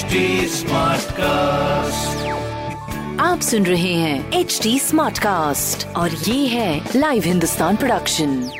HD cast आप सुन रहे हैं एच डी स्मार्ट कास्ट और ये है लाइव हिंदुस्तान प्रोडक्शन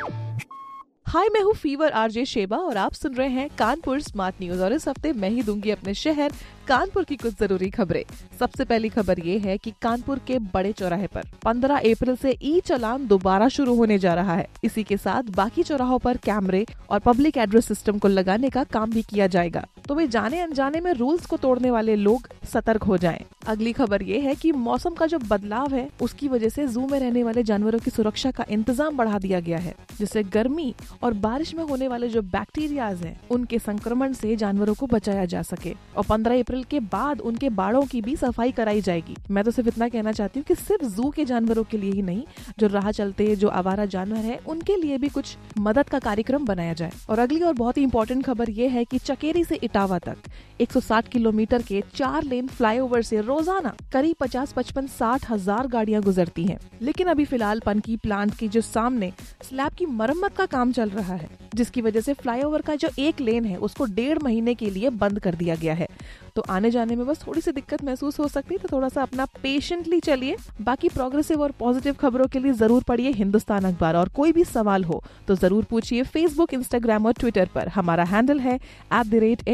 हाय मैं हूँ फीवर आरजे शेबा और आप सुन रहे हैं कानपुर स्मार्ट न्यूज़ और इस हफ़्ते मैं ही दूँगी अपने शहर कानपुर की कुछ ज़रूरी खबरें। सबसे पहली खबर ये है कि कानपुर के बड़े चौराहे पर 15 अप्रैल से ई चलान दोबारा शुरू होने जा रहा है। इसी के साथ बाकी चौराहों पर कैमरे और पब्लिक एड्रेस सिस्टम को लगाने का काम भी किया जाएगा। तो भाई जाने अनजाने में रूल्स को तोड़ने वाले लोग सतर्क हो जाएँ। अगली खबर ये है कि मौसम का जो बदलाव है, उसकी वजह से जू में रहने वाले जानवरों की सुरक्षा का इंतज़ाम बढ़ा दिया गया है, जिससे गर्मी और बारिश में होने वाले जो बैक्टीरियाज हैं, उनके संक्रमण से जानवरों को बचाया जा सके। और 15 अप्रैल के बाद उनके बाड़ों की भी सफ़ाई कराई जाएगी। मैं तो सिर्फ़ इतना कहना चाहती हूँ कि सिर्फ़ जू के जानवरों के लिए ही नहीं, जो राह चलते, जो आवारा जानवर है, उनके लिए भी कुछ मदद का कार्यक्रम बनाया जाए। और अगली और बहुत ही इंपॉर्टेंट खबर ये है की चकेरी से इटावा तक 160 किलोमीटर के चार लेन फ्लाईओवर से रोज़ाना करीब 50 पचपन साठ हज़ार गाड़ियाँ गुजरती हैं। लेकिन अभी फ़िलहाल पनकी प्लांट के जो सामने स्लैब की मरम्मत का काम चल रहा है, जिसकी वजह से फ्लाईओवर का जो एक लेन है, उसको डेढ़ महीने के लिए बंद कर दिया गया है। तो आने जाने में बस थोड़ी सी दिक्कत महसूस हो सकती है तो थोड़ा सा अपना पेशेंटली चलिए। बाकी प्रोग्रेसिव और पॉजिटिव खबरों के लिए ज़रूर पढ़िए हिंदुस्तान अखबार। और कोई भी सवाल हो तो ज़रूर पूछिए फेसबुक इंस्टाग्राम और ट्विटर पर। हमारा हैंडल है एट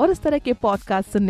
और इस तरह के पॉडकास्ट सुनने